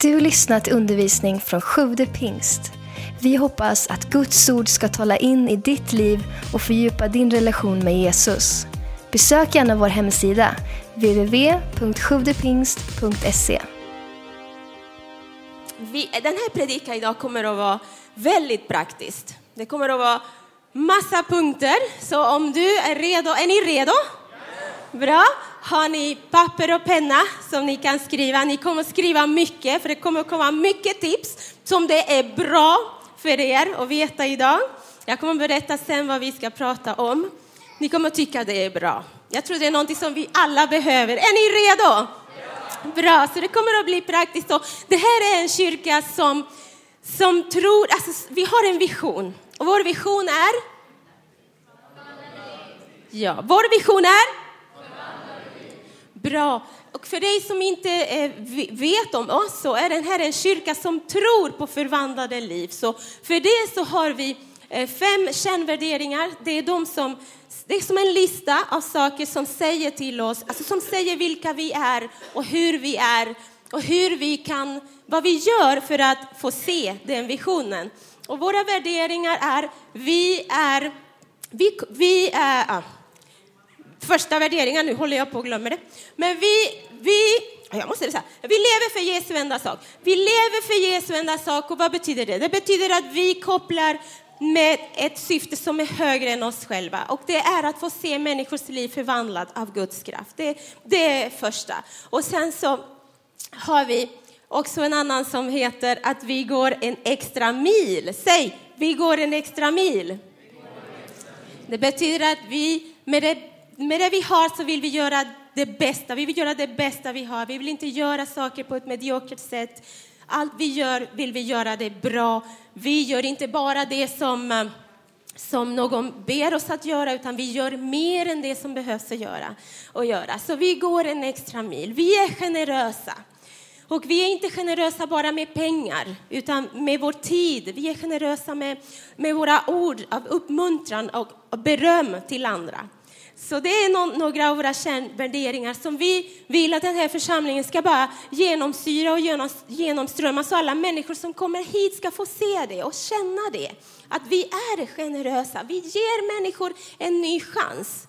Du lyssnat till undervisning från Sjude pingst. Vi hoppas att Guds ord ska tala in i ditt liv och fördjupa din relation med Jesus. Besök gärna vår hemsida, www.sjuvdepingst.se. Den här predikan idag kommer att vara väldigt praktisk. Det kommer att vara massa punkter, så om du är redo, är ni redo? Bra. Har ni papper och penna som ni kan skriva? Ni kommer skriva mycket, för det kommer komma mycket tips som det är bra för er att veta idag. Jag kommer berätta sen vad vi ska prata om. Ni kommer tycka det är bra. Jag tror det är något som vi alla behöver. Är ni redo? Bra, så det kommer att bli praktiskt. Och det här är en kyrka som, som tror, alltså vi har en vision. Och vår vision är? Ja, vår vision är? Bra. Och för dig som inte eh, vet om oss så är den här en kyrka som tror på förvandlade liv. Så för det så har vi eh, fem kärnvärderingar. Det är, de som, det är som en lista av saker som säger till oss, alltså som säger vilka vi är och hur vi är och hur vi kan, vad vi gör för att få se den visionen. Och våra värderingar är, vi är, vi, vi är, ah, första värderingen, nu håller jag på att glömma det. Men vi, vi, jag måste säga, vi lever för Jesu enda sak. Vi lever för Jesu enda sak och vad betyder det? Det betyder att vi kopplar med ett syfte som är högre än oss själva och det är att få se människors liv förvandlat av Guds kraft. Det, det är första. Och sen så har vi också en annan som heter att vi går en extra mil. Säg, vi går en extra mil. Det betyder att vi med det med det vi har så vill vi göra det bästa. Vi vill göra det bästa vi har. Vi vill inte göra saker på ett mediokert sätt. Allt vi gör vill vi göra det bra. Vi gör inte bara det som, eh, som någon ber oss att göra, utan vi gör mer än det som behövs att göra. Och göra. Så vi går en extra mil. Vi är generösa. Och vi är inte generösa bara med pengar, utan med vår tid. Vi är generösa med, med våra ord av uppmuntran och beröm till andra. Så det är no några av våra kärnvärderingar som vi vill att den här församlingen ska bara genomsyra och genomströmma så alla människor som kommer hit ska få se det och känna det. Att vi är generösa, vi ger människor en ny chans.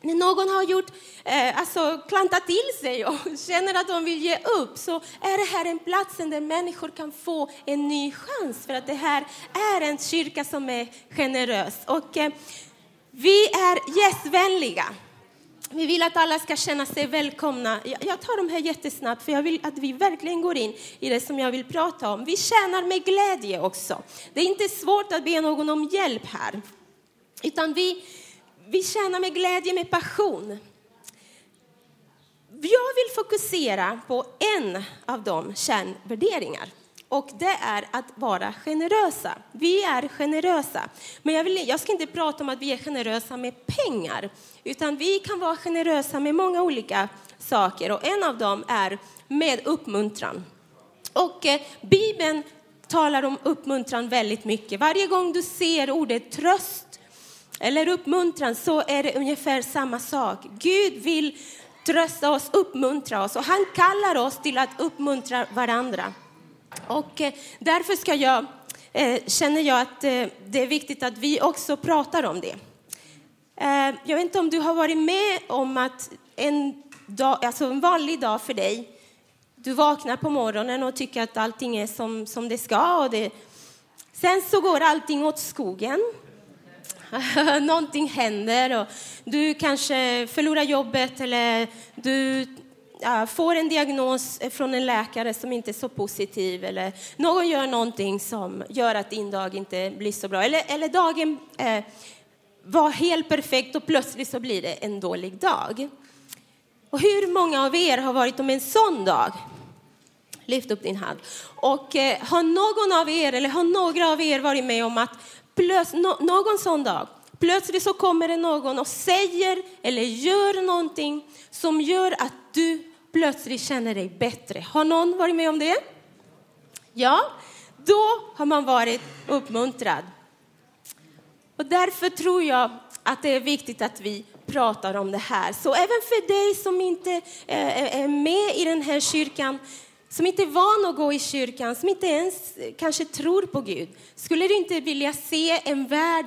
När någon har gjort, eh, alltså klantat till sig och känner att de vill ge upp så är det här en plats där människor kan få en ny chans för att det här är en kyrka som är generös. Och, eh, vi är gästvänliga. Vi vill att alla ska känna sig välkomna. Jag tar de här jättesnabbt för jag vill att vi verkligen går in i det som jag vill prata om. Vi tjänar med glädje också. Det är inte svårt att be någon om hjälp här. Utan vi, vi tjänar med glädje, med passion. Jag vill fokusera på en av de kärnvärderingar och det är att vara generösa. Vi är generösa. Men jag, vill, jag ska inte prata om att vi är generösa med pengar, utan vi kan vara generösa med många olika saker och en av dem är med uppmuntran. Och eh, Bibeln talar om uppmuntran väldigt mycket. Varje gång du ser ordet tröst eller uppmuntran så är det ungefär samma sak. Gud vill trösta oss, uppmuntra oss och han kallar oss till att uppmuntra varandra. Och eh, därför ska jag, eh, känner jag att eh, det är viktigt att vi också pratar om det. Jag vet inte om du har varit med om att en, dag, alltså en vanlig dag för dig, du vaknar på morgonen och tycker att allting är som, som det ska. Och det, sen så går allting åt skogen. Någonting händer och du kanske förlorar jobbet eller du får en diagnos från en läkare som inte är så positiv eller någon gör någonting som gör att din dag inte blir så bra. Eller, eller dagen eh, var helt perfekt och plötsligt så blir det en dålig dag. Och hur många av er har varit om en sån dag? Lyft upp din hand. Och eh, har någon av er, eller har några av er varit med om att plöts, no, någon sån dag, plötsligt så kommer det någon och säger eller gör någonting som gör att du plötsligt känner dig bättre. Har någon varit med om det? Ja, då har man varit uppmuntrad. Och därför tror jag att det är viktigt att vi pratar om det här. Så även för dig som inte eh, eh, är med i den här kyrkan som inte är van att gå i kyrkan, som inte ens kanske tror på Gud, skulle du inte vilja se en värld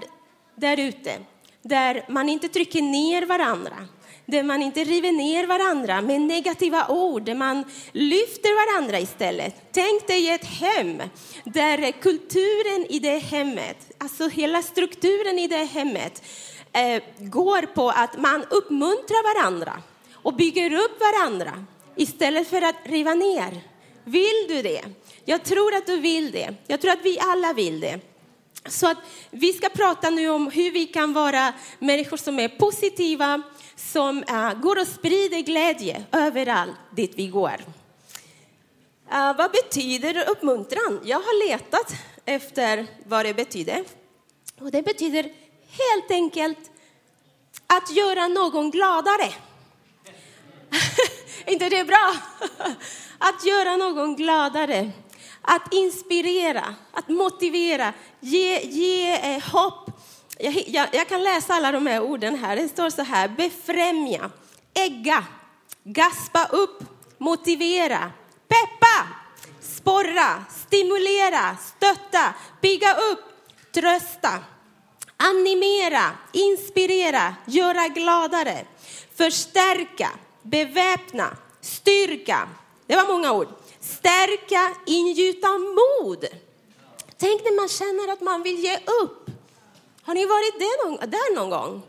där ute där man inte trycker ner varandra, där man inte river ner varandra med negativa ord, där man lyfter varandra istället. Tänk dig ett hem där kulturen i det hemmet, alltså hela strukturen i det hemmet, eh, går på att man uppmuntrar varandra och bygger upp varandra istället för att riva ner. Vill du det? Jag tror att du vill det. Jag tror att vi alla vill det. Så att vi ska prata nu om hur vi kan vara människor som är positiva, som uh, går och sprider glädje överallt dit vi går. Uh, vad betyder uppmuntran? Jag har letat efter vad det betyder. Och det betyder helt enkelt att göra någon gladare. inte det bra? att göra någon gladare. Att inspirera, att motivera, ge, ge eh, hopp. Jag, jag, jag, kan läsa alla de här orden här. Det står så här, befrämja, ägga, gaspa upp, motivera, peppa, sporra, stimulera, stötta, bygga upp, trösta, animera, inspirera, göra gladare, förstärka, beväpna, styrka. Det var många ord. Stärka, ingjuta mod. Tänk när man känner att man vill ge upp. Har ni varit där någon gång?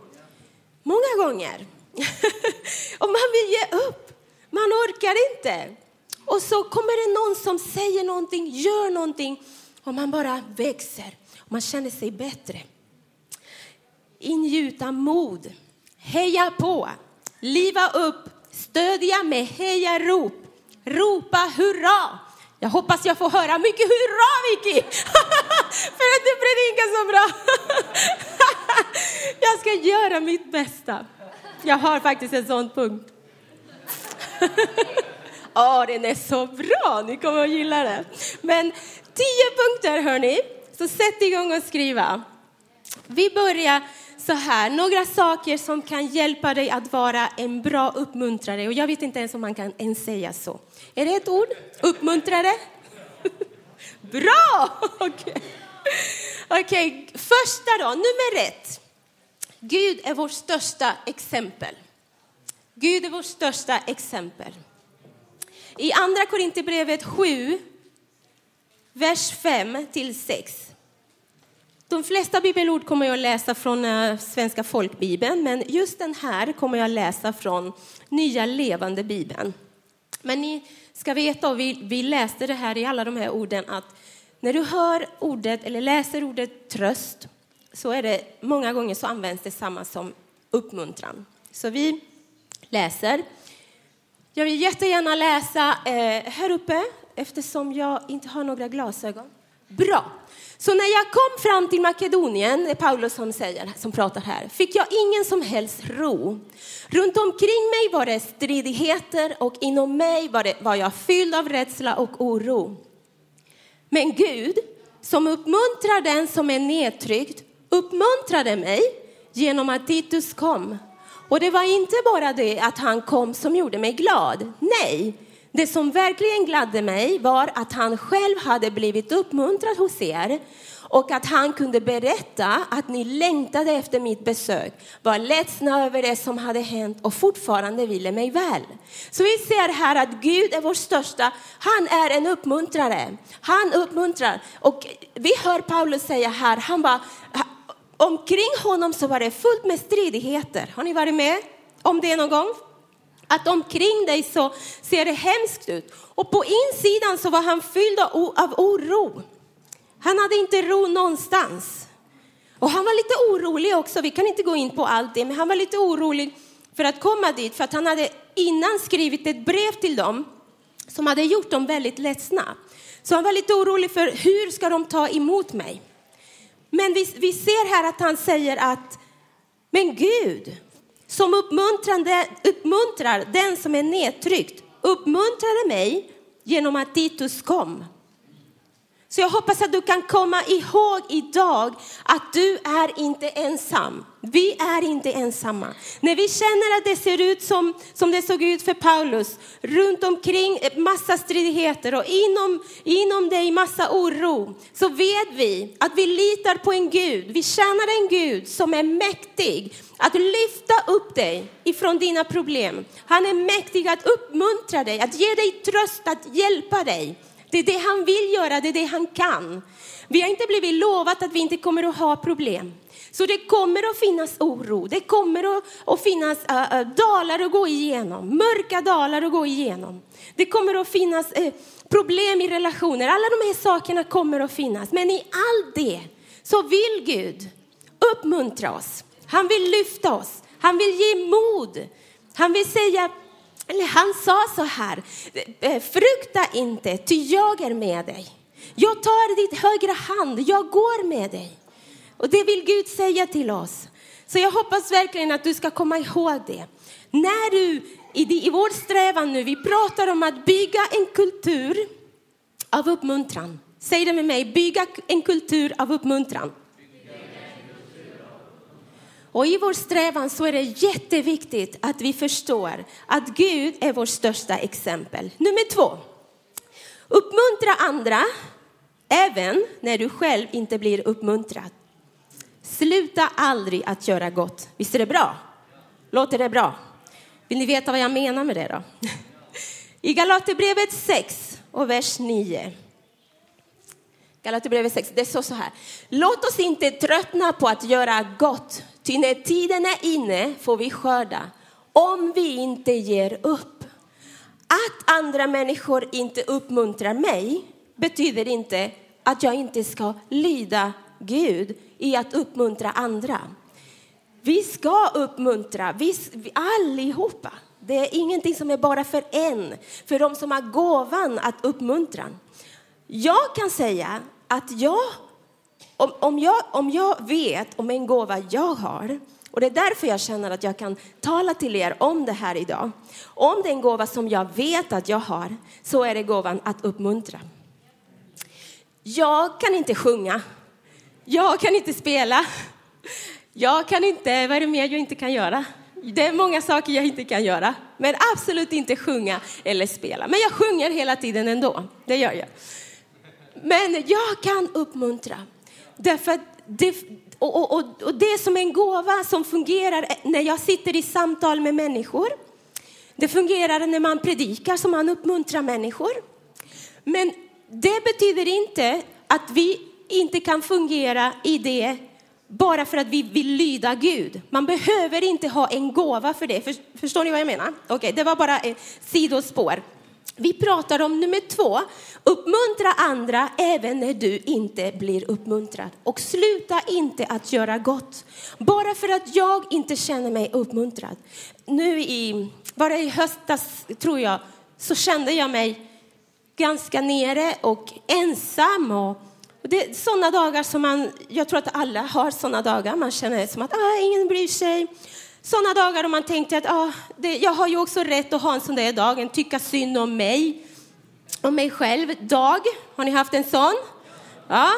Många gånger. och man vill ge upp. Man orkar inte. Och så kommer det någon som säger någonting, gör någonting och man bara växer. Man känner sig bättre. Ingjuta mod. Heja på. Liva upp. Stödja med hejarop. Ropa hurra. Jag hoppas jag får höra mycket hurra, Vicky! För att du predikar så bra. jag ska göra mitt bästa. Jag har faktiskt en sån punkt. Ja, oh, den är så bra. Ni kommer att gilla det. Men tio punkter, hörni. Så sätt igång och skriva. Vi börjar så här, några saker som kan hjälpa dig att vara en bra uppmuntrare. Och jag vet inte ens om man kan ens säga så. Är det ett ord? Uppmuntrare? Bra! Okej, okay. okay. första då, nummer ett. Gud är vårt största exempel. Gud är vårt största exempel. I Andra Korinthierbrevet 7, vers 5 till 6 de flesta bibelord kommer jag läsa från eh, Svenska folkbibeln, men just den här kommer jag läsa från Nya levande bibeln. Men ni ska veta, och vi, vi läste det här i alla de här orden, att när du hör ordet eller läser ordet tröst så är det många gånger så används det samma som uppmuntran. Så vi läser. Jag vill jättegärna läsa eh, här uppe eftersom jag inte har några glasögon. Bra. Så när jag kom fram till Makedonien, det är Paulus som säger, som pratar här, fick jag ingen som helst ro. Runt omkring mig var det stridigheter och inom mig var, det, var jag fylld av rädsla och oro. Men Gud, som uppmuntrar den som är nedtryckt, uppmuntrade mig genom att Titus kom. Och det var inte bara det att han kom som gjorde mig glad. Nej, det som verkligen gladde mig var att han själv hade blivit uppmuntrad hos er och att han kunde berätta att ni längtade efter mitt besök, var ledsna över det som hade hänt och fortfarande ville mig väl. Så vi ser här att Gud är vår största, han är en uppmuntrare. Han uppmuntrar. Och vi hör Paulus säga här, han bara, omkring honom så var det fullt med stridigheter. Har ni varit med om det någon gång? Att omkring dig så ser det hemskt ut. Och på insidan så var han fylld av oro. Han hade inte ro någonstans. Och han var lite orolig också, vi kan inte gå in på allt det, men han var lite orolig för att komma dit, för att han hade innan skrivit ett brev till dem som hade gjort dem väldigt ledsna. Så han var lite orolig för hur ska de ta emot mig? Men vi, vi ser här att han säger att, men Gud, som uppmuntrar den som är nedtryckt, uppmuntrade mig genom att Titus kom. Så jag hoppas att du kan komma ihåg idag att du är inte ensam. Vi är inte ensamma. När vi känner att det ser ut som, som det såg ut för Paulus, runt omkring eh, massa stridigheter och inom, inom dig massa oro, så vet vi att vi litar på en Gud. Vi tjänar en Gud som är mäktig att lyfta upp dig ifrån dina problem. Han är mäktig att uppmuntra dig, att ge dig tröst, att hjälpa dig. Det är det han vill göra, det är det han kan. Vi har inte blivit lovat att vi inte kommer att ha problem. Så det kommer att finnas oro, det kommer att, att finnas äh, äh dalar att gå igenom, mörka dalar att gå igenom. Det kommer att finnas äh, problem i relationer, alla de här sakerna kommer att finnas. Men i allt det så vill Gud uppmuntra oss. Han vill lyfta oss, han vill ge mod. Han vill säga eller han sa så här, eh, frukta inte, ty jag är med dig. Jag tar ditt högra hand, jag går med dig. Och det vill Gud säga till oss. Så jag hoppas verkligen att du ska komma ihåg det. När du i, i vår strävan nu, vi pratar om att bygga en kultur av uppmuntran. Säg det med mig, bygga en kultur av uppmuntran. Och i vår strävan så är det jätteviktigt att vi förstår att Gud är vårt största exempel. Nummer två. Uppmuntra andra även när du själv inte blir uppmuntrad. Sluta aldrig att göra gott. Visst är det bra? Låter det bra? Vill ni veta vad jag menar med det då? I Galaterbrevet 6 och vers 9. Galaterbrevet 6, det står så här. Låt oss inte tröttna på att göra gott, Ty när tiden är inne får vi skörda om vi inte ger upp. Att andra människor inte uppmuntrar mig betyder inte att jag inte ska lyda Gud i att uppmuntra andra. Vi ska uppmuntra, vi, allihopa. Det är ingenting som är bara för en, för de som har gåvan att uppmuntra. Jag kan säga att jag om, om, jag, om jag vet om en gåva jag har, och det är därför jag känner att jag kan tala till er om det här idag. Om det är en gåva som jag vet att jag har, så är det gåvan att uppmuntra. Jag kan inte sjunga. Jag kan inte spela. Jag kan inte, vad är det mer jag inte kan göra? Det är många saker jag inte kan göra, men absolut inte sjunga eller spela. Men jag sjunger hela tiden ändå, det gör jag. Men jag kan uppmuntra. Därför att det, och, och, och det är som en gåva som fungerar när jag sitter i samtal med människor. Det fungerar när man predikar, som man uppmuntrar människor. Men det betyder inte att vi inte kan fungera i det bara för att vi vill lyda Gud. Man behöver inte ha en gåva för det. Förstår ni vad jag menar? Okej, okay, det var bara ett sidospår. Vi pratar om nummer två, uppmuntra andra även när du inte blir uppmuntrad. Och sluta inte att göra gott, bara för att jag inte känner mig uppmuntrad. Nu i, bara i höstas tror jag, så kände jag mig ganska nere och ensam. Och, det är sådana dagar som man, jag tror att alla har sådana dagar, man känner som att ah, ingen bryr sig. Sådana dagar då man tänkte att ah, det, jag har ju också rätt att ha en sån där dag, en tycka synd om mig, om mig själv. Dag, har ni haft en sån? Ja,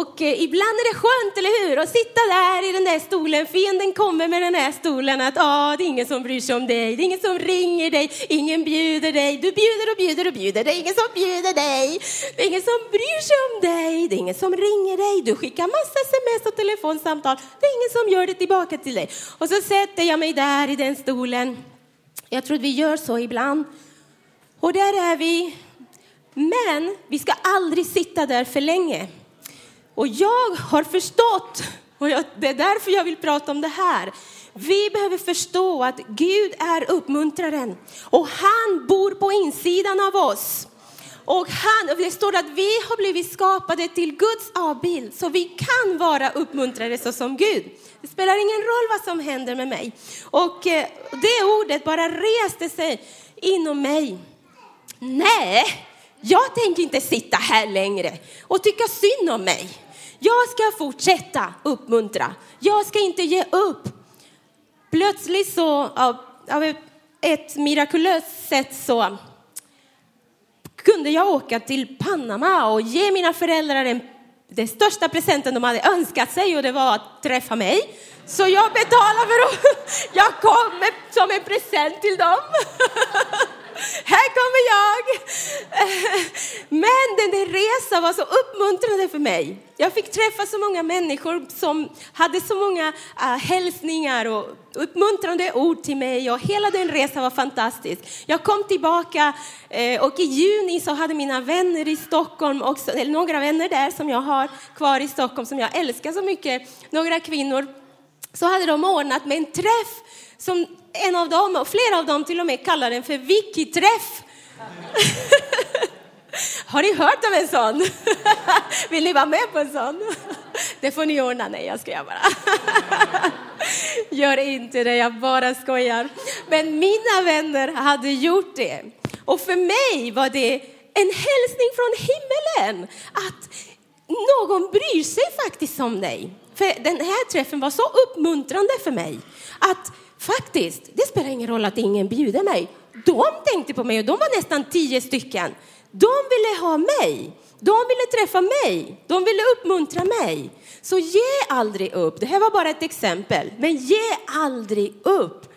och eh, ibland är det skönt, eller hur? Att sitta där i den där stolen. Fienden kommer med den där stolen att ah, det är ingen som bryr sig om dig. Det är ingen som ringer dig. Ingen bjuder dig. Du bjuder och bjuder och bjuder. Det är ingen som bjuder dig. Det är ingen som bryr sig om dig. Det är ingen som ringer dig. Du skickar massa sms och telefonsamtal. Det är ingen som gör det tillbaka till dig. Och så sätter jag mig där i den stolen. Jag tror att vi gör så ibland. Och där är vi. Men vi ska aldrig sitta där för länge. Och jag har förstått, och jag, det är därför jag vill prata om det här. Vi behöver förstå att Gud är uppmuntraren och han bor på insidan av oss. Och han, det står att vi har blivit skapade till Guds avbild så vi kan vara uppmuntrade såsom Gud. Det spelar ingen roll vad som händer med mig. Och eh, det ordet bara reste sig inom mig. Nej, jag tänker inte sitta här längre och tycka synd om mig. Jag ska fortsätta uppmuntra. Jag ska inte ge upp. Plötsligt så, av, ett mirakulöst sätt så kunde jag åka till Panama och ge mina föräldrar en, den största presenten de hade önskat sig och det var att träffa mig. Så jag betalade för att jag kom med, som en present till dem. Här kommer jag! Men den där resan var så uppmuntrande för mig. Jag fick träffa så många människor som hade så många äh, hälsningar och uppmuntrande ord till mig och hela den resan var fantastisk. Jag kom tillbaka eh, och i juni så hade mina vänner i Stockholm också, eller några vänner där som jag har kvar i Stockholm som jag älskar så mycket, några kvinnor, så hade de ordnat med en träff som en av dem, och flera av dem till och med kallar den för Wikiträff. Har ni hört om en sån? Vill ni vara med på en sån? Det får ni ordna. Nej, jag skojar bara. Gör inte det, jag bara skojar. Men mina vänner hade gjort det. Och för mig var det en hälsning från himmelen att någon bryr sig faktiskt om dig. För den här träffen var så uppmuntrande för mig att faktiskt, det spelar ingen roll att ingen bjuder mig. De tänkte på mig och de var nästan tio stycken. De ville ha mig. De ville träffa mig. De ville uppmuntra mig. Så ge aldrig upp. Det här var bara ett exempel. Men ge aldrig upp.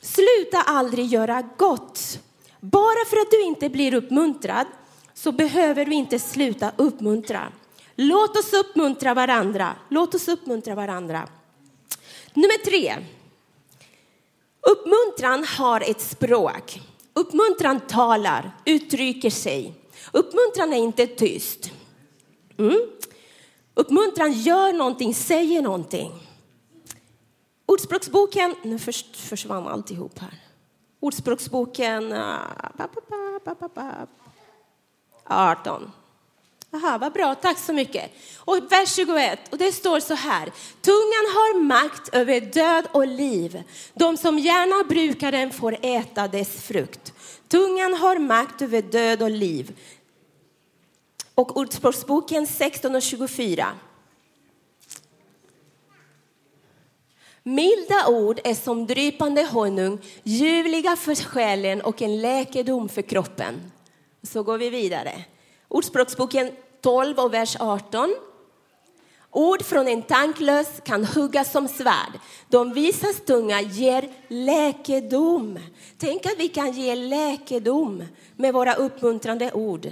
Sluta aldrig göra gott. Bara för att du inte blir uppmuntrad så behöver du inte sluta uppmuntra. Låt oss uppmuntra varandra. Låt oss uppmuntra varandra. Nummer tre. Uppmuntran har ett språk. Uppmuntran talar, uttrycker sig. Uppmuntran är inte tyst. Mm. Uppmuntran gör någonting, säger någonting. Ordspråksboken, nu försvann alltihop här. Ordspråksboken ah, 18. Aha, vad bra, tack så mycket. Och vers 21, och det står så här. Tungan har makt över död och liv. De som gärna brukar den får äta dess frukt. Tungan har makt över död och liv. Och Ordspråksboken 16 och 24. Milda ord är som drypande honung, ljuvliga för själen och en läkedom för kroppen. Så går vi vidare. Ordspråksboken 12 och vers 18. Ord från en tanklös kan huggas som svärd. De visas tunga ger läkedom. Tänk att vi kan ge läkedom med våra uppmuntrande ord.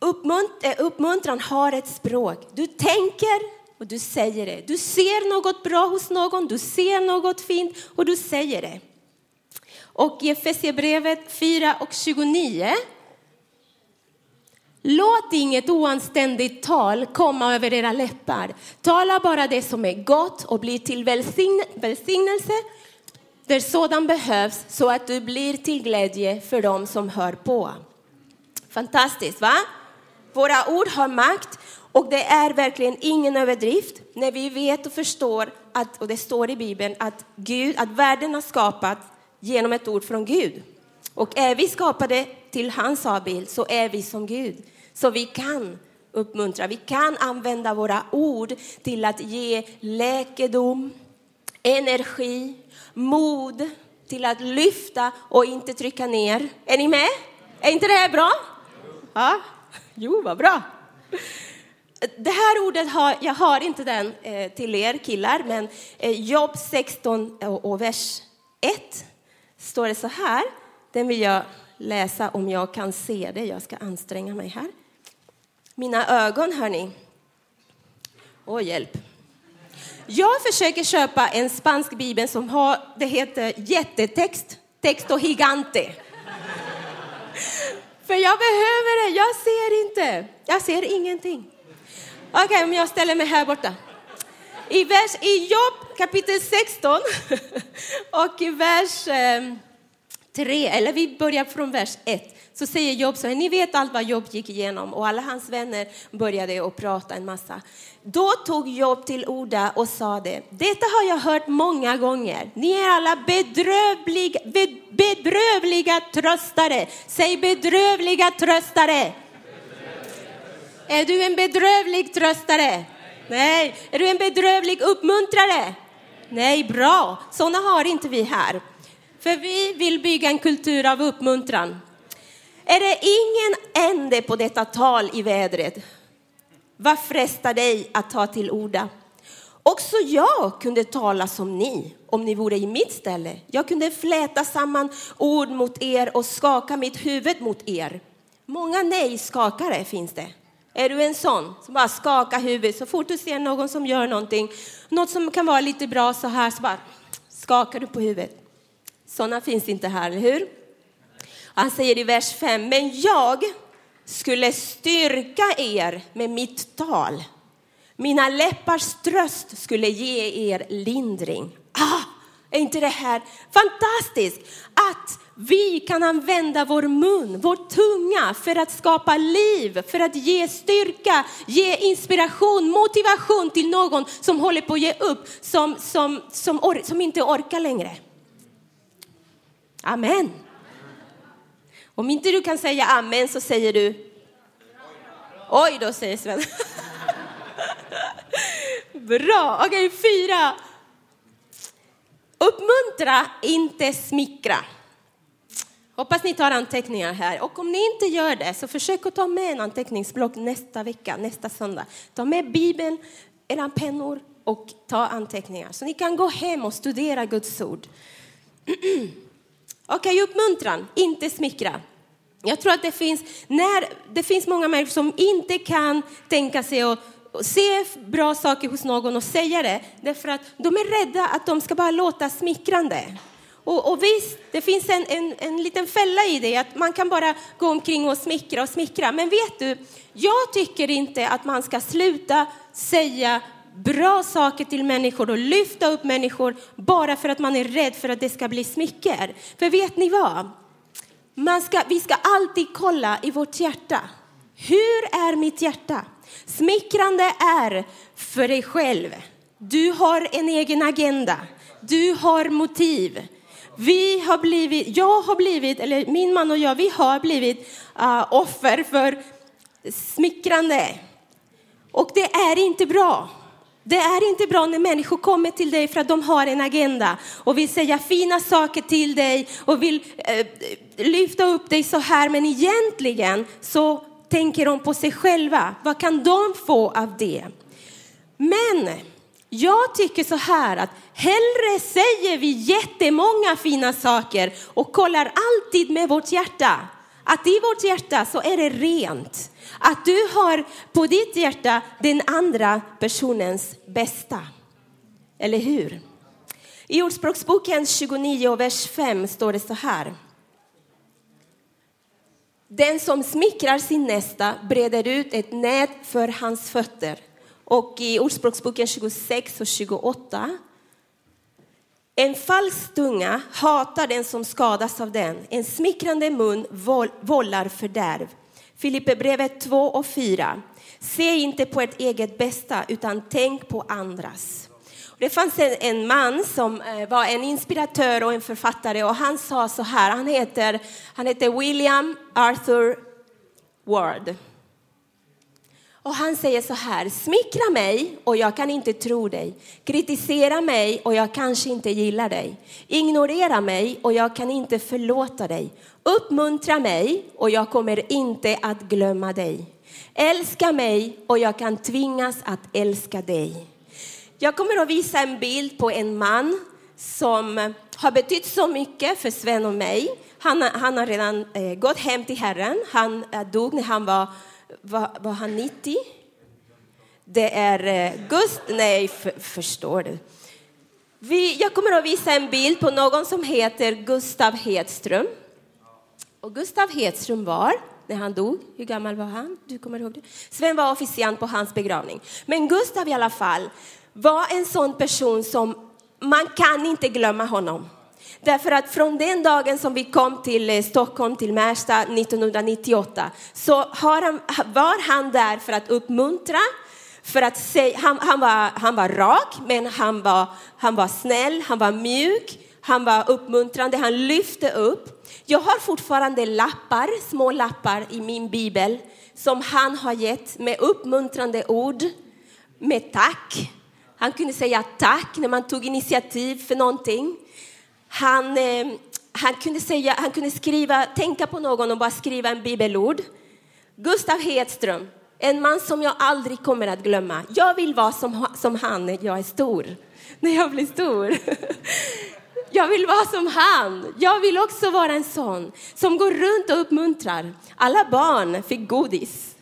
Uppmunt eh, uppmuntran har ett språk. Du tänker och du säger det. Du ser något bra hos någon, du ser något fint och du säger det. Och i Efesierbrevet 4 och 29 Låt inget oanständigt tal komma över era läppar. Tala bara det som är gott och bli till välsignelse där sådan behövs så att du blir till glädje för dem som hör på. Fantastiskt, va? Våra ord har makt och det är verkligen ingen överdrift när vi vet och förstår att, och det står i Bibeln, att Gud, att världen har skapats genom ett ord från Gud. Och är vi skapade till hans avbild så är vi som Gud. Så vi kan uppmuntra, vi kan använda våra ord till att ge läkedom, energi, mod, till att lyfta och inte trycka ner. Är ni med? Är inte det här bra? Ja, jo vad bra. Det här ordet har, jag har inte den eh, till er killar, men eh, Jobb 16 och vers 1 står det så här. Den vill jag läsa om jag kan se det. Jag ska anstränga mig här. Mina ögon, hörni. Åh, hjälp. Jag försöker köpa en spansk bibel som har, det heter jättetext, texto gigante. För jag behöver det, jag ser inte. Jag ser ingenting. Okej, okay, om jag ställer mig här borta. I, vers, i Jobb kapitel 16 och i vers ehm, 3, eller vi börjar från vers 1 så säger Job så här, ni vet allt vad Job gick igenom och alla hans vänner började att prata en massa. Då tog Job till orda och sa det, detta har jag hört många gånger. Ni är alla bedrövliga, bedrövliga tröstare. Säg bedrövliga tröstare. Är du en bedrövlig tröstare? Nej. Är du en bedrövlig uppmuntrare? Nej, bra. Sådana har inte vi här. För vi vill bygga en kultur av uppmuntran. Är det ingen ände på detta tal i vädret? Vad frestar dig att ta till orda? Också jag kunde tala som ni, om ni vore i mitt ställe. Jag kunde fläta samman ord mot er och skaka mitt huvud mot er. Många nej-skakare finns det. Är du en sån som bara skakar huvudet så fort du ser någon som gör någonting, något som kan vara lite bra så här, så bara skakar du på huvudet. Sådana finns inte här, eller hur? Han säger i vers 5, men jag skulle styrka er med mitt tal. Mina läppars tröst skulle ge er lindring. Ah, är inte det här fantastiskt? Att vi kan använda vår mun, vår tunga för att skapa liv, för att ge styrka, ge inspiration, motivation till någon som håller på att ge upp, som, som, som, or, som inte orkar längre. Amen. Om inte du kan säga amen så säger du Oj då, säger Sven. Bra, okej okay, fyra. Uppmuntra, inte smickra. Hoppas ni tar anteckningar här. Och om ni inte gör det, så försök att ta med en anteckningsblock nästa vecka, nästa söndag. Ta med Bibeln, era pennor och ta anteckningar. Så ni kan gå hem och studera Guds ord. Okej, okay, uppmuntran, inte smickra. Jag tror att det finns, när, det finns många människor som inte kan tänka sig att se bra saker hos någon och säga det, därför att de är rädda att de ska bara låta smickrande. Och, och visst, det finns en, en, en liten fälla i det, att man kan bara gå omkring och smickra och smickra. Men vet du, jag tycker inte att man ska sluta säga bra saker till människor och lyfta upp människor bara för att man är rädd för att det ska bli smicker. För vet ni vad? Man ska, vi ska alltid kolla i vårt hjärta. Hur är mitt hjärta? Smickrande är för dig själv. Du har en egen agenda. Du har motiv. Vi har blivit, jag har blivit, eller min man och jag, vi har blivit uh, offer för smickrande. Och det är inte bra. Det är inte bra när människor kommer till dig för att de har en agenda och vill säga fina saker till dig och vill eh, lyfta upp dig så här. Men egentligen så tänker de på sig själva. Vad kan de få av det? Men jag tycker så här att hellre säger vi jättemånga fina saker och kollar alltid med vårt hjärta. Att i vårt hjärta så är det rent. Att du har på ditt hjärta den andra personens bästa. Eller hur? I Ordspråksboken 29 och vers 5 står det så här. Den som smickrar sin nästa breder ut ett nät för hans fötter. Och i Ordspråksboken 26 och 28. En falsk tunga hatar den som skadas av den. En smickrande mun vållar fördärv. Filipperbrevet 2 och 4. Se inte på ert eget bästa, utan tänk på andras. Det fanns en, en, man som eh, var en inspiratör och en författare och han sa så här, han heter, han heter William Arthur Ward. Och han säger så här, smickra mig och jag kan inte tro dig. Kritisera mig och jag kanske inte gillar dig. Ignorera mig och jag kan inte förlåta dig. Uppmuntra mig och jag kommer inte att glömma dig. Älska mig och jag kan tvingas att älska dig. Jag kommer att visa en bild på en man som har betytt så mycket för Sven och mig. Han, han har redan eh, gått hem till Herren. Han eh, dog när han var, var, var han 90. Det är eh, Gust... Nej, för, förstår du. Vi, jag kommer att visa en bild på någon som heter Gustav Hedström. Och Gustav Hedström var, när han dog, hur gammal var han? Du kommer ihåg det? Sven var officiant på hans begravning. Men Gustav i alla fall var en sån person som man kan inte glömma honom. Därför att från den dagen som vi kom till eh, Stockholm, till Märsta 1998, så han, var han där för att uppmuntra, för att säga, han, han, var, han var rak, men han var, han var snäll, han var mjuk, han var uppmuntrande, han lyfte upp. Jag har fortfarande lappar, små lappar i min bibel som han har gett med uppmuntrande ord, med tack. Han kunde säga tack när man tog initiativ för någonting. Han, eh, han kunde, säga, han kunde skriva, tänka på någon och bara skriva en bibelord. Gustav Hedström, en man som jag aldrig kommer att glömma. Jag vill vara som, som han när jag är stor, när jag blir stor. Jag vill vara som han. Jag vill också vara en sån som går runt och uppmuntrar. Alla barn fick godis.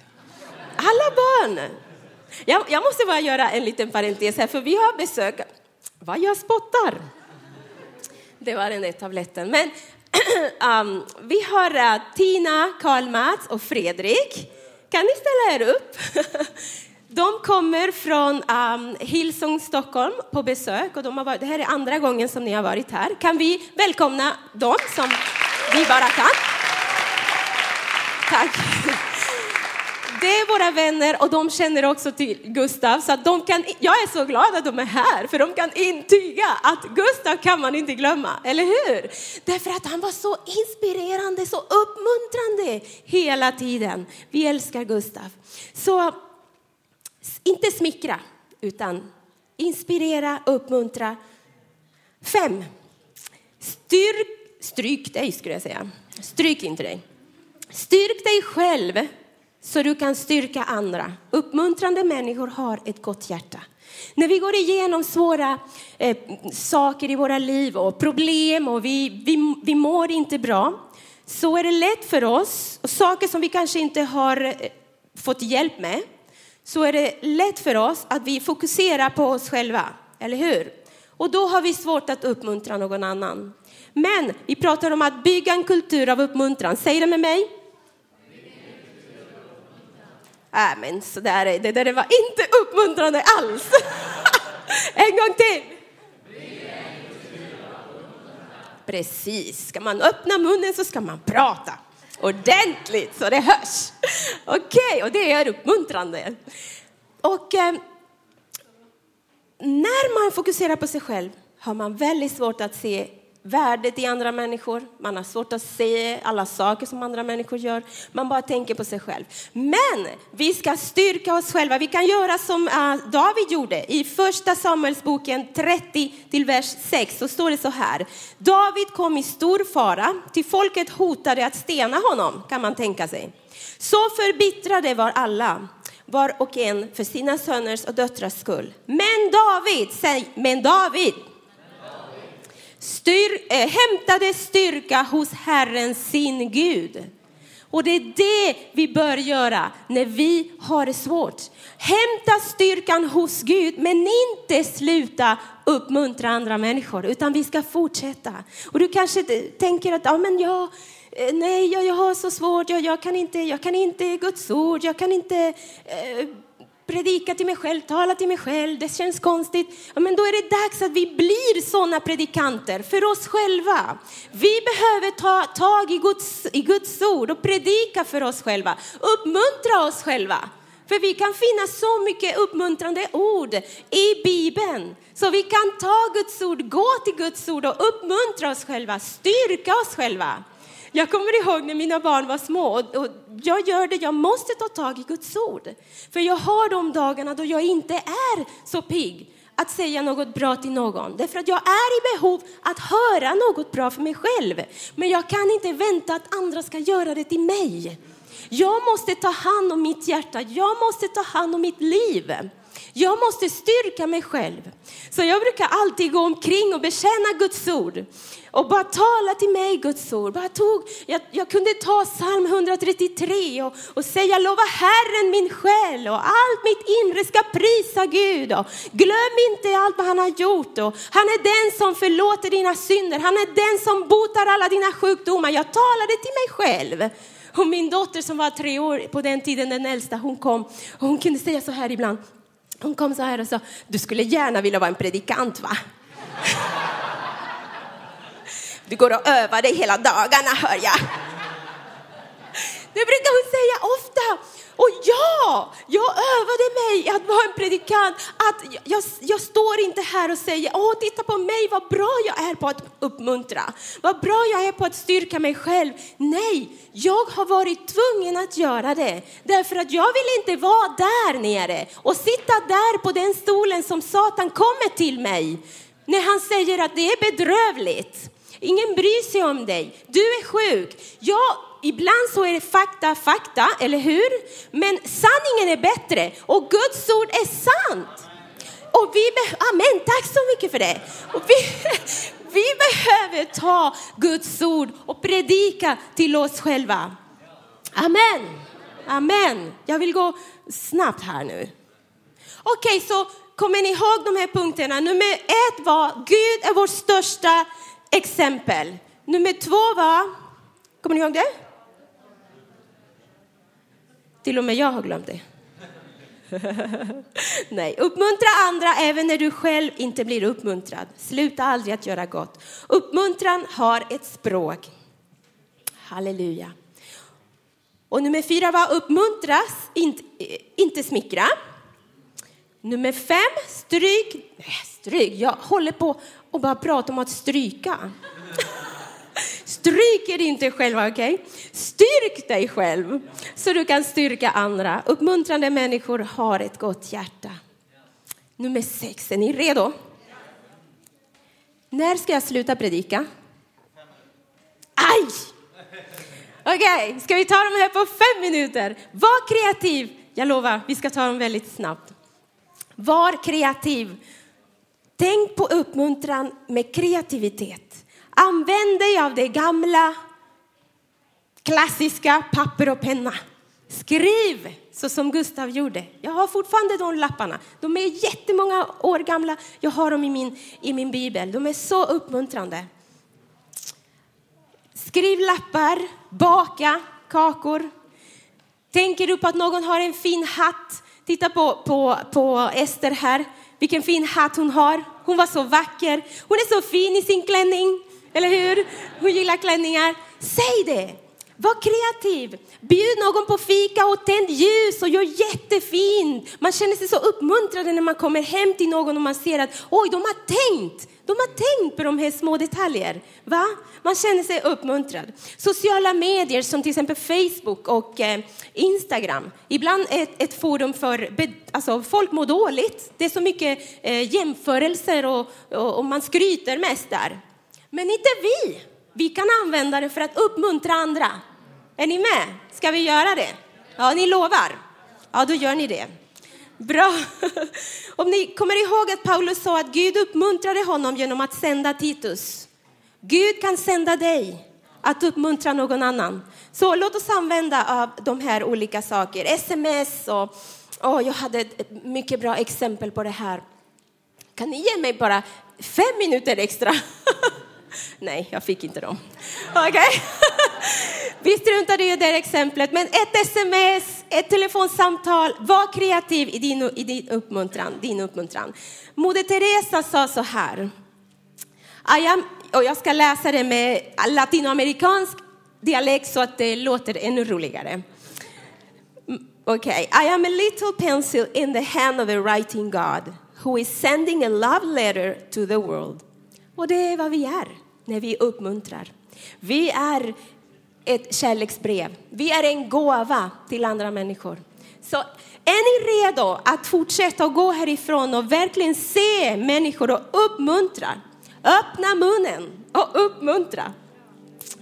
Alla barn. Jag, jag måste bara göra en liten parentes här, för vi har besök. Vad jag spottar. Det var den där tabletten. Men um, vi har uh, Tina, Karl-Mats och Fredrik. Kan ni ställa er upp? De kommer från um, Hillsong Stockholm på besök och de har varit, det här är andra gången som ni har varit här. Kan vi välkomna dem som vi bara kan? Tack. Det är våra vänner och de känner också till Gustav så att de kan, jag är så glad att de är här för de kan intyga att Gustav kan man inte glömma, eller hur? Därför att han var så inspirerande, så uppmuntrande hela tiden. Vi älskar Gustav. Så inte smickra, utan inspirera, uppmuntra. Fem. Styrk, stryk dig, skulle jag säga. Stryk inte dig. Styrk dig själv så du kan styrka andra. Uppmuntrande människor har ett gott hjärta. När vi går igenom svåra eh, saker i våra liv och problem och vi, vi, vi mår inte bra så är det lätt för oss, och saker som vi kanske inte har eh, fått hjälp med, så är det lätt för oss att vi fokuserar på oss själva, eller hur? Och då har vi svårt att uppmuntra någon annan. Men vi pratar om att bygga en kultur av uppmuntran. Säg det med mig. Äh, men så där, det där var inte uppmuntrande alls. en gång till. Precis, ska man öppna munnen så ska man prata ordentligt så det hörs. Okej, okay, och det är uppmuntrande. Och eh, när man fokuserar på sig själv har man väldigt svårt att se värdet i andra människor. Man har svårt att se alla saker som andra människor gör. Man bara tänker på sig själv. Men vi ska styrka oss själva. Vi kan göra som äh, David gjorde. I första Samuelsboken 30 till vers 6 så står det så här. David kom i stor fara, till folket hotade att stena honom, kan man tänka sig. Så förbittrade var alla var och en för sina söners och döttrars skull. Men David, säg, men David, styr, äh, hämtade styrka hos Herren sin Gud. Och det är det vi bör göra när vi har det svårt. Hämta styrkan hos Gud, men inte sluta uppmuntra andra människor, utan vi ska fortsätta. Och du kanske tänker att, ja men jag, eh, nej, jag, jag har så svårt, jag, jag, kan inte, jag kan inte Guds ord, jag kan inte eh, predika till mig själv, tala till mig själv, det känns konstigt. Ja, men då är det dags att vi blir sådana predikanter för oss själva. Vi behöver ta tag i Guds, i Guds ord och predika för oss själva, uppmuntra oss själva. För vi kan finna så mycket uppmuntrande ord i Bibeln. Så vi kan ta Guds ord, gå till Guds ord och uppmuntra oss själva, styrka oss själva. Jag kommer ihåg när mina barn var små och, jag gör det, jag måste ta tag i Guds ord. För jag har de dagarna då jag inte är så pigg att säga något bra till någon. Därför att jag är i behov att höra något bra för mig själv. Men jag kan inte vänta att andra ska göra det till mig. Jag måste ta hand om mitt hjärta, jag måste ta hand om mitt liv. Jag måste styrka mig själv. Så jag brukar alltid gå omkring och bekänna Guds ord och bara tala till mig Guds ord. Bara tog, jag, jag kunde ta psalm 133 och, och säga lova Herren min själ och allt mitt inre ska prisa Gud. Och glöm inte allt vad han har gjort. Och han är den som förlåter dina synder. Han är den som botar alla dina sjukdomar. Jag talade till mig själv. Och min dotter som var tre år på den tiden, den äldsta, hon kom och hon kunde säga så här ibland. Hon kom så här och sa, du skulle gärna vilja vara en predikant va? Du går och övar dig hela dagarna hör jag. Det brukar hon säga ofta. Och ja, att vara en predikant. Att jag, jag står inte här och säger, åh titta på mig vad bra jag är på att uppmuntra. Vad bra jag är på att styrka mig själv. Nej, jag har varit tvungen att göra det. Därför att jag vill inte vara där nere och sitta där på den stolen som Satan kommer till mig. När han säger att det är bedrövligt. Ingen bryr sig om dig. Du är sjuk. Jag ibland så är det fakta fakta, eller hur? Men sanningen är bättre och Guds ord är sant. Och vi Amen, tack så mycket för det. Och vi, vi behöver ta Guds ord och predika till oss själva. Amen. Amen. Jag vill gå snabbt här nu. Okej, okay, så kommer ni ihåg de här punkterna? Nummer ett var Gud är vårt största exempel. Nummer två var, kommer ni ihåg det? Till och med jag har glömt det. Nej, uppmuntra andra även när du själv inte blir uppmuntrad. Sluta aldrig att göra gott. Uppmuntran har ett språk. Halleluja. Och nummer fyra var uppmuntras, inte, eh, inte smickra. Nummer fem, stryk. Nej, stryk. Jag håller på och bara prata om att stryka. Stryk er inte själva, okej? Okay? Styrk dig själv så du kan styrka andra. Uppmuntrande människor har ett gott hjärta. Nummer sex, är ni redo? När ska jag sluta predika? Aj! Okej, okay, ska vi ta dem här på fem minuter? Var kreativ. Jag lovar, vi ska ta dem väldigt snabbt. Var kreativ. Tänk på uppmuntran med kreativitet. Använd dig av det gamla klassiska papper och penna. Skriv så som Gustav gjorde. Jag har fortfarande de lapparna. De är jättemånga år gamla. Jag har dem i min, i min bibel. De är så uppmuntrande. Skriv lappar, baka kakor. Tänker du på att någon har en fin hatt? Titta på, på, på Ester här. Vilken fin hatt hon har. Hon var så vacker. Hon är så fin i sin klänning. Eller hur? Hon gillar klänningar. Säg det! Var kreativ. Bjud någon på fika och tänd ljus och gör jättefint. Man känner sig så uppmuntrad när man kommer hem till någon och man ser att oj, de har tänkt. De har tänkt på de här små detaljer. Va? Man känner sig uppmuntrad. Sociala medier som till exempel Facebook och eh, Instagram. Ibland ett, ett forum för, alltså folk mår dåligt. Det är så mycket eh, jämförelser och, och, och man skryter mest där. Men inte vi. Vi kan använda det för att uppmuntra andra. Är ni med? Ska vi göra det? Ja, ni lovar? Ja, då gör ni det. Bra. Om ni kommer ihåg att Paulus sa att Gud uppmuntrade honom genom att sända Titus. Gud kan sända dig att uppmuntra någon annan. Så låt oss använda av de här olika saker. Sms och oh, jag hade ett mycket bra exempel på det här. Kan ni ge mig bara fem minuter extra? Nej, jag fick inte dem. Okej? Okay? Vi struntade i det exemplet, men ett sms, ett telefonsamtal, var kreativ i din, i din uppmuntran. Din uppmuntran. Moder Teresa sa så här, am, och jag ska läsa det med latinamerikansk dialekt så att det låter ännu roligare. Mm, okej. okay. I am a little pencil in the hand of a writing God who is sending a love letter to the world. Och det är vad vi är när vi uppmuntrar. Vi är ett kärleksbrev. Vi är en gåva till andra människor. Så är ni redo att fortsätta att gå härifrån och verkligen se människor och uppmuntra? Öppna munnen och uppmuntra.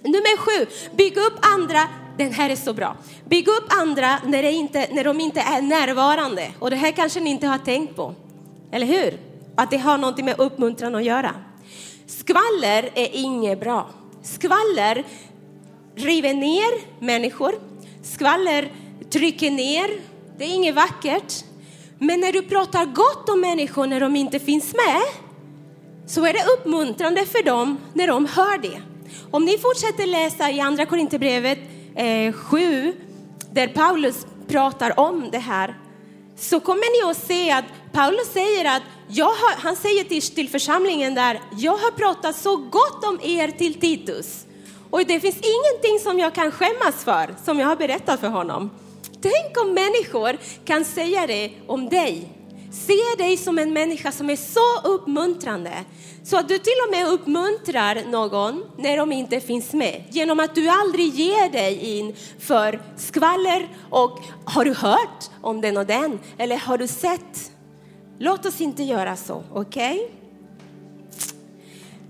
Nummer sju, bygg upp andra. Den här är så bra. Bygg upp andra när, det inte, när de inte är närvarande. Och det här kanske ni inte har tänkt på. Eller hur? Att det har någonting med uppmuntran att göra. Skvaller är inget bra. Skvaller river ner människor. Skvaller trycker ner. Det är inget vackert. Men när du pratar gott om människor när de inte finns med så är det uppmuntrande för dem när de hör det. Om ni fortsätter läsa i Andra Korinthierbrevet eh, 7 där Paulus pratar om det här så kommer ni att se att Paulus säger att jag har, han säger till, till församlingen där, jag har pratat så gott om er till Titus. Och det finns ingenting som jag kan skämmas för, som jag har berättat för honom. Tänk om människor kan säga det om dig. Se dig som en människa som är så uppmuntrande så att du till och med uppmuntrar någon när de inte finns med genom att du aldrig ger dig in för skvaller och har du hört om den och den eller har du sett? Låt oss inte göra så, okej? Okay?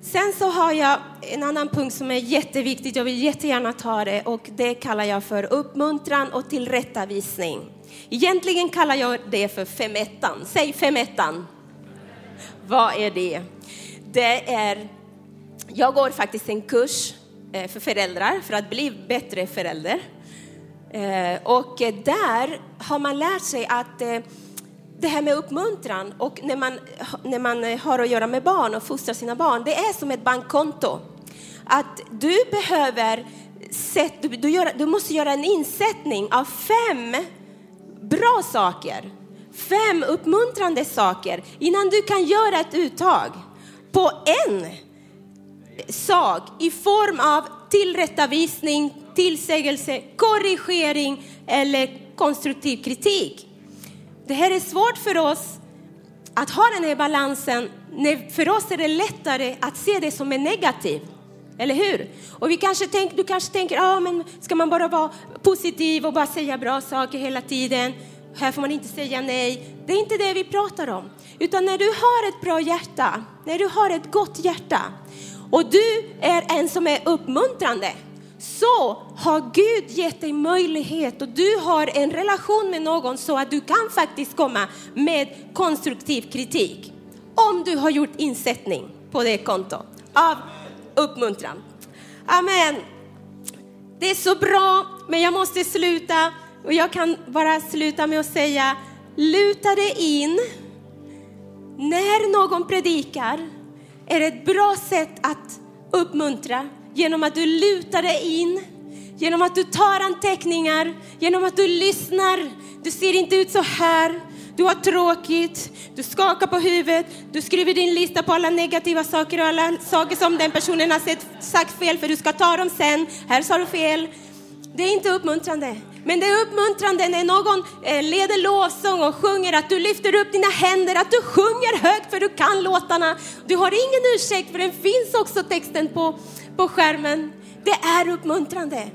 Sen så har jag en annan punkt som är jätteviktig. Jag vill jättegärna ta det och det kallar jag för uppmuntran och tillrättavisning. Egentligen kallar jag det för femettan. Säg femettan. Vad är det? Det är, jag går faktiskt en kurs eh, för föräldrar för att bli bättre förälder. Eh, och där har man lärt sig att eh, det här med uppmuntran och när man, när man har att göra med barn och fostrar sina barn, det är som ett bankkonto. Att du behöver, sätt, du, du, gör, du måste göra en insättning av fem bra saker, fem uppmuntrande saker innan du kan göra ett uttag på en sak i form av tillrättavisning, tillsägelse, korrigering eller konstruktiv kritik. Det här är svårt för oss att ha den här balansen. För oss är det lättare att se det som är negativt. Eller hur? Och vi kanske tänk, du kanske tänker, ah, men ska man bara vara positiv och bara säga bra saker hela tiden? Här får man inte säga nej. Det är inte det vi pratar om. Utan när du har ett bra hjärta, när du har ett gott hjärta och du är en som är uppmuntrande, så har Gud gett dig möjlighet och du har en relation med någon så att du kan faktiskt komma med konstruktiv kritik. Om du har gjort insättning på det kontot av uppmuntran. Amen. Det är så bra, men jag måste sluta och jag kan bara sluta med att säga luta dig in när någon predikar är det ett bra sätt att uppmuntra genom att du lutar dig in, genom att du tar anteckningar, genom att du lyssnar. Du ser inte ut så här. Du har tråkigt, du skakar på huvudet, du skriver din lista på alla negativa saker och alla saker som den personen har sett, sagt fel för du ska ta dem sen. Här sa du fel. Det är inte uppmuntrande. Men det är uppmuntrande när någon eh, leder lovsång och sjunger att du lyfter upp dina händer, att du sjunger högt för du kan låtarna. Du har ingen ursäkt för den finns också texten på, på skärmen. Det är uppmuntrande.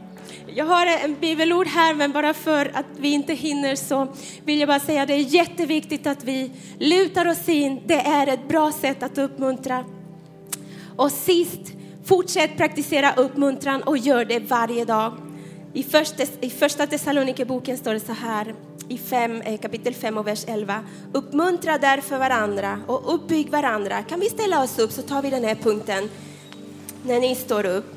Jag har en bibelord här, men bara för att vi inte hinner så vill jag bara säga att det är jätteviktigt att vi lutar oss in. Det är ett bra sätt att uppmuntra. Och sist, fortsätt praktisera uppmuntran och gör det varje dag. I första, i första Thessalonikerboken står det så här i fem, eh, kapitel 5 och vers 11. Uppmuntra därför varandra och uppbygg varandra. Kan vi ställa oss upp så tar vi den här punkten när ni står upp.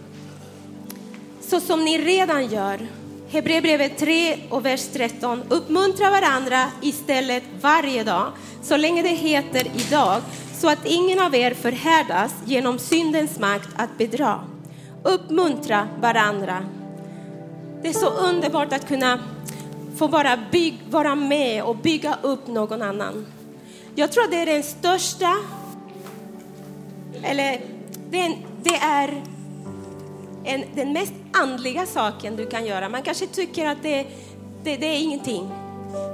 Så som ni redan gör. Hebreerbrevet 3 och vers 13. Uppmuntra varandra istället varje dag, så länge det heter idag, så att ingen av er förhärdas genom syndens makt att bedra. Uppmuntra varandra det är så underbart att kunna få bara bygg, vara med och bygga upp någon annan. Jag tror att det är den största, eller det, det är en, den mest andliga saken du kan göra. Man kanske tycker att det, det, det är ingenting,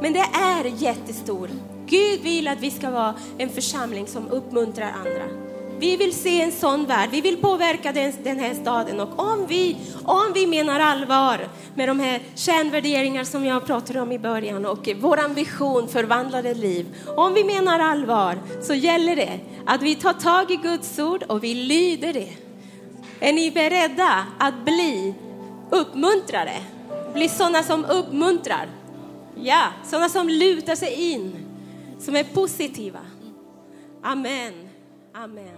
men det är jättestor. Gud vill att vi ska vara en församling som uppmuntrar andra. Vi vill se en sån värld. Vi vill påverka den, den här staden. Och om vi, om vi menar allvar med de här kärnvärderingar som jag pratade om i början och vår vision förvandlade liv. Om vi menar allvar så gäller det att vi tar tag i Guds ord och vi lyder det. Är ni beredda att bli uppmuntrade? Bli sådana som uppmuntrar? Ja, sådana som lutar sig in, som är positiva. Amen. Amen.